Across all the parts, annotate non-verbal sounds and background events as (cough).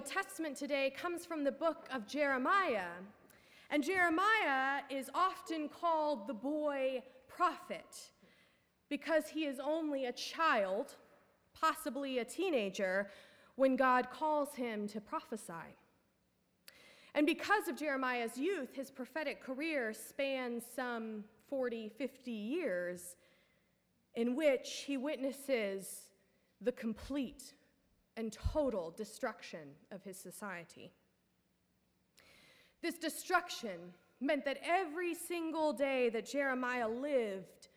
Old Testament today comes from the book of Jeremiah. And Jeremiah is often called the boy prophet because he is only a child, possibly a teenager, when God calls him to prophesy. And because of Jeremiah's youth, his prophetic career spans some 40, 50 years in which he witnesses the complete and total destruction of his society. This destruction meant that every single day that Jeremiah lived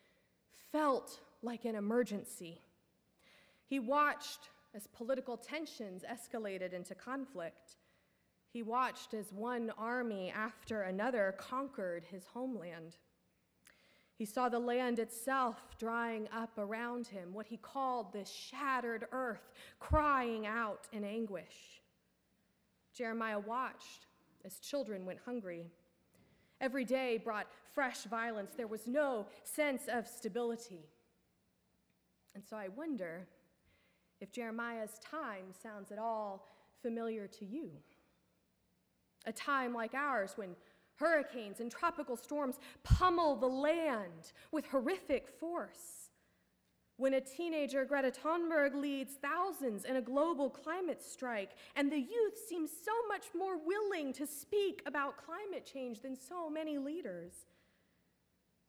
felt like an emergency. He watched as political tensions escalated into conflict. He watched as one army after another conquered his homeland. He saw the land itself drying up around him, what he called this shattered earth, crying out in anguish. Jeremiah watched as children went hungry. Every day brought fresh violence. There was no sense of stability. And so I wonder if Jeremiah's time sounds at all familiar to you. A time like ours when hurricanes and tropical storms pummel the land with horrific force. When a teenager, Greta Thunberg, leads thousands in a global climate strike, and the youth seem so much more willing to speak about climate change than so many leaders.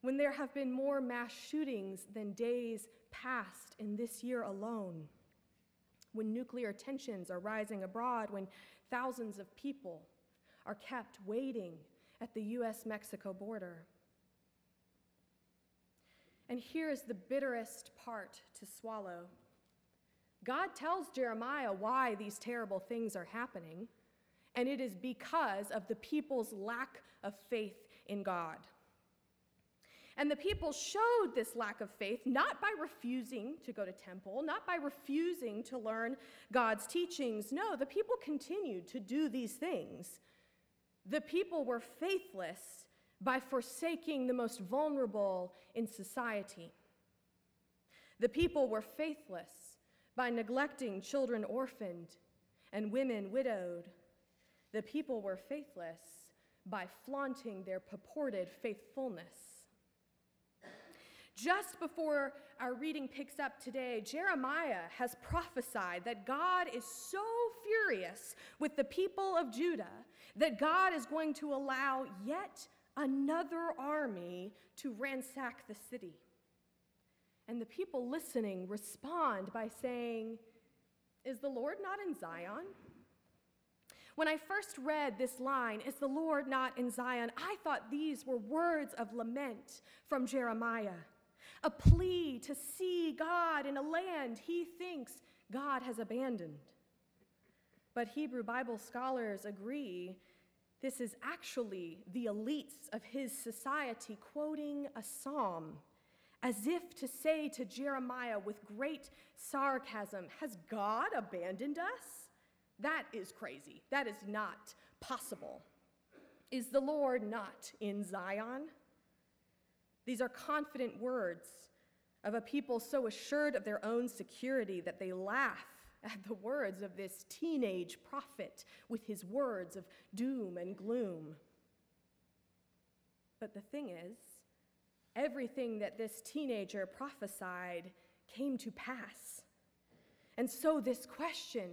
When there have been more mass shootings than days past in this year alone when nuclear tensions are rising abroad, when thousands of people are kept waiting at the US Mexico border. And here's the bitterest part to swallow God tells Jeremiah why these terrible things are happening, and it is because of the people's lack of faith in God. And the people showed this lack of faith not by refusing to go to temple, not by refusing to learn God's teachings. No, the people continued to do these things. The people were faithless by forsaking the most vulnerable in society. The people were faithless by neglecting children orphaned and women widowed. The people were faithless by flaunting their purported faithfulness. Just before our reading picks up today, Jeremiah has prophesied that God is so furious with the people of Judah that God is going to allow yet another army to ransack the city. And the people listening respond by saying, Is the Lord not in Zion? When I first read this line, Is the Lord not in Zion? I thought these were words of lament from Jeremiah a plea to see God in a land he thinks God has abandoned. But Hebrew Bible scholars agree this is actually the elites of his society quoting a psalm, as if to say to Jeremiah with great sarcasm, Has God abandoned us? That is crazy. That is not possible. Is the Lord not in Zion? These are confident words of a people so assured of their own security that they laugh (laughs) at the words of this teenage prophet with his words of doom and gloom. But the thing is, everything that this teenager prophesied came to pass. And so, this question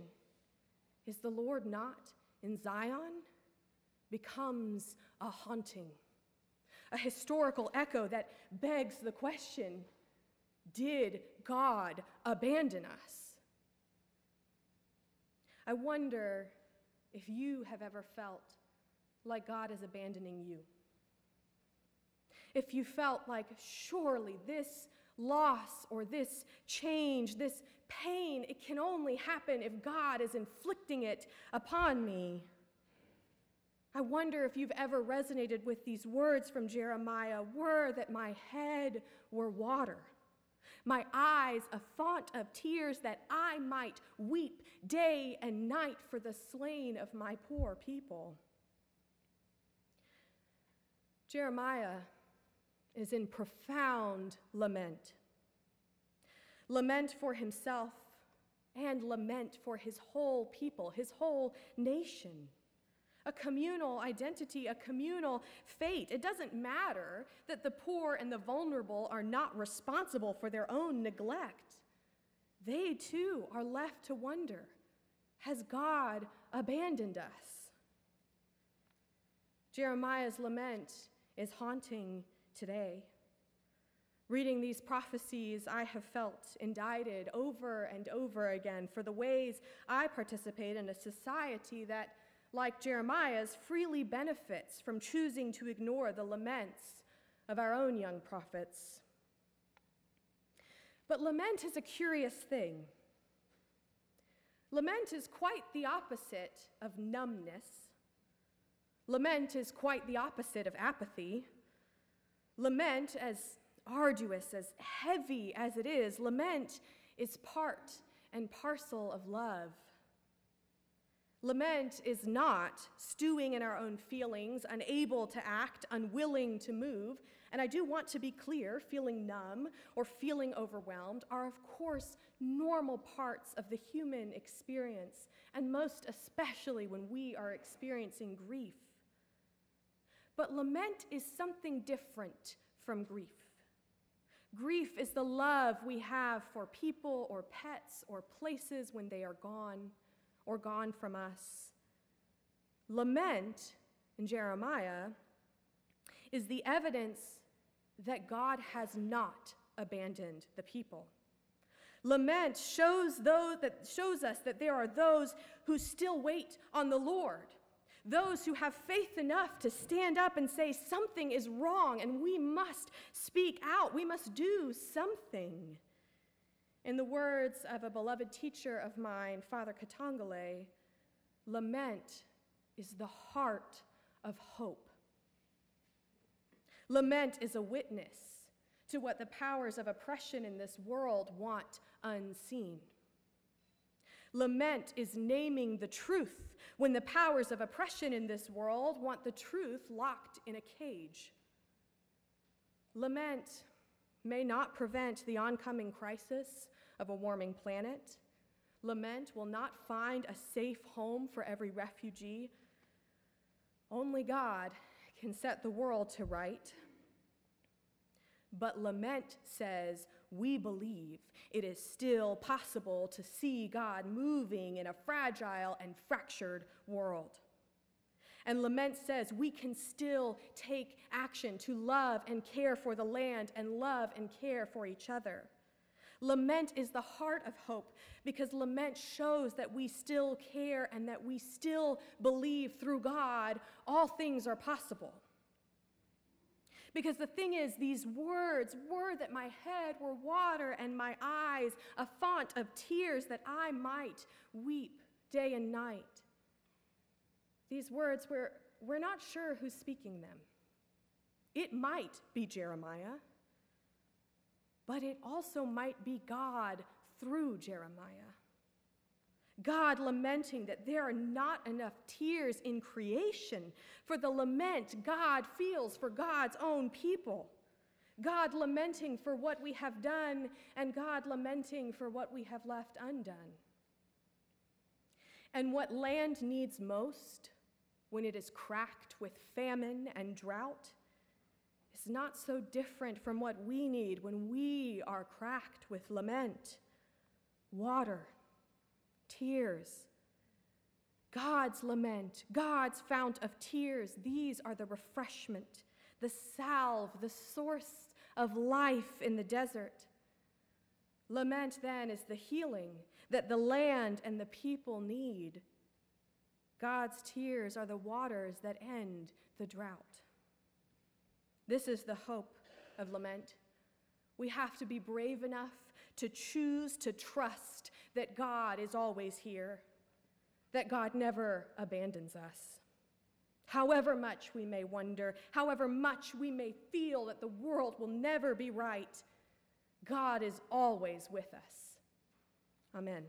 is the Lord not in Zion? becomes a haunting a historical echo that begs the question Did God abandon us? I wonder if you have ever felt like God is abandoning you. If you felt like, surely this loss or this change, this pain, it can only happen if God is inflicting it upon me. I wonder if you've ever resonated with these words from Jeremiah Were that my head were water, my eyes a font of tears, that I might weep day and night for the slain of my poor people. Jeremiah is in profound lament. Lament for himself and lament for his whole people, his whole nation. A communal identity, a communal fate. It doesn't matter that the poor and the vulnerable are not responsible for their own neglect. They too are left to wonder Has God abandoned us? Jeremiah's lament is haunting today. Reading these prophecies, I have felt indicted over and over again for the ways I participate in a society that, like Jeremiah's, freely benefits from choosing to ignore the laments of our own young prophets. But lament is a curious thing. Lament is quite the opposite of numbness. Lament is quite the opposite of apathy. Lament, as arduous, as heavy as it is, lament is part and parcel of love. Lament is not stewing in our own feelings, unable to act, unwilling to move. And I do want to be clear feeling numb or feeling overwhelmed are, of course, normal parts of the human experience, and most especially when we are experiencing grief. But lament is something different from grief. Grief is the love we have for people or pets or places when they are gone or gone from us. Lament in Jeremiah is the evidence that God has not abandoned the people. Lament shows, those that, shows us that there are those who still wait on the Lord those who have faith enough to stand up and say something is wrong and we must speak out, we must do something. In the words of a beloved teacher of mine, Father Katongole, lament is the heart of hope. Lament is a witness to what the powers of oppression in this world want unseen. Lament is naming the truth when the powers of oppression in this world want the truth locked in a cage. Lament may not prevent the oncoming crisis of a warming planet. Lament will not find a safe home for every refugee. Only God can set the world to right. But lament says, we believe it is still possible to see God moving in a fragile and fractured world. And lament says we can still take action to love and care for the land and love and care for each other. Lament is the heart of hope because lament shows that we still care and that we still believe through God all things are possible. Because the thing is, these words were that my head were water and my eyes a font of tears that I might weep day and night. These words, we're, we're not sure who's speaking them. It might be Jeremiah, but it also might be God through Jeremiah. God lamenting that there are not enough tears in creation for the lament God feels for God's own people. God lamenting for what we have done, and God lamenting for what we have left undone. And what land needs most when it is cracked with famine and drought is not so different from what we need when we are cracked with lament water tears. God's lament, God's fount of tears, these are the refreshment, the salve, the source of life in the desert. Lament then is the healing that the land and the people need. God's tears are the waters that end the drought. This is the hope of lament. We have to be brave enough to choose to trust that God is always here, that God never abandons us. However much we may wonder, however much we may feel that the world will never be right, God is always with us. Amen.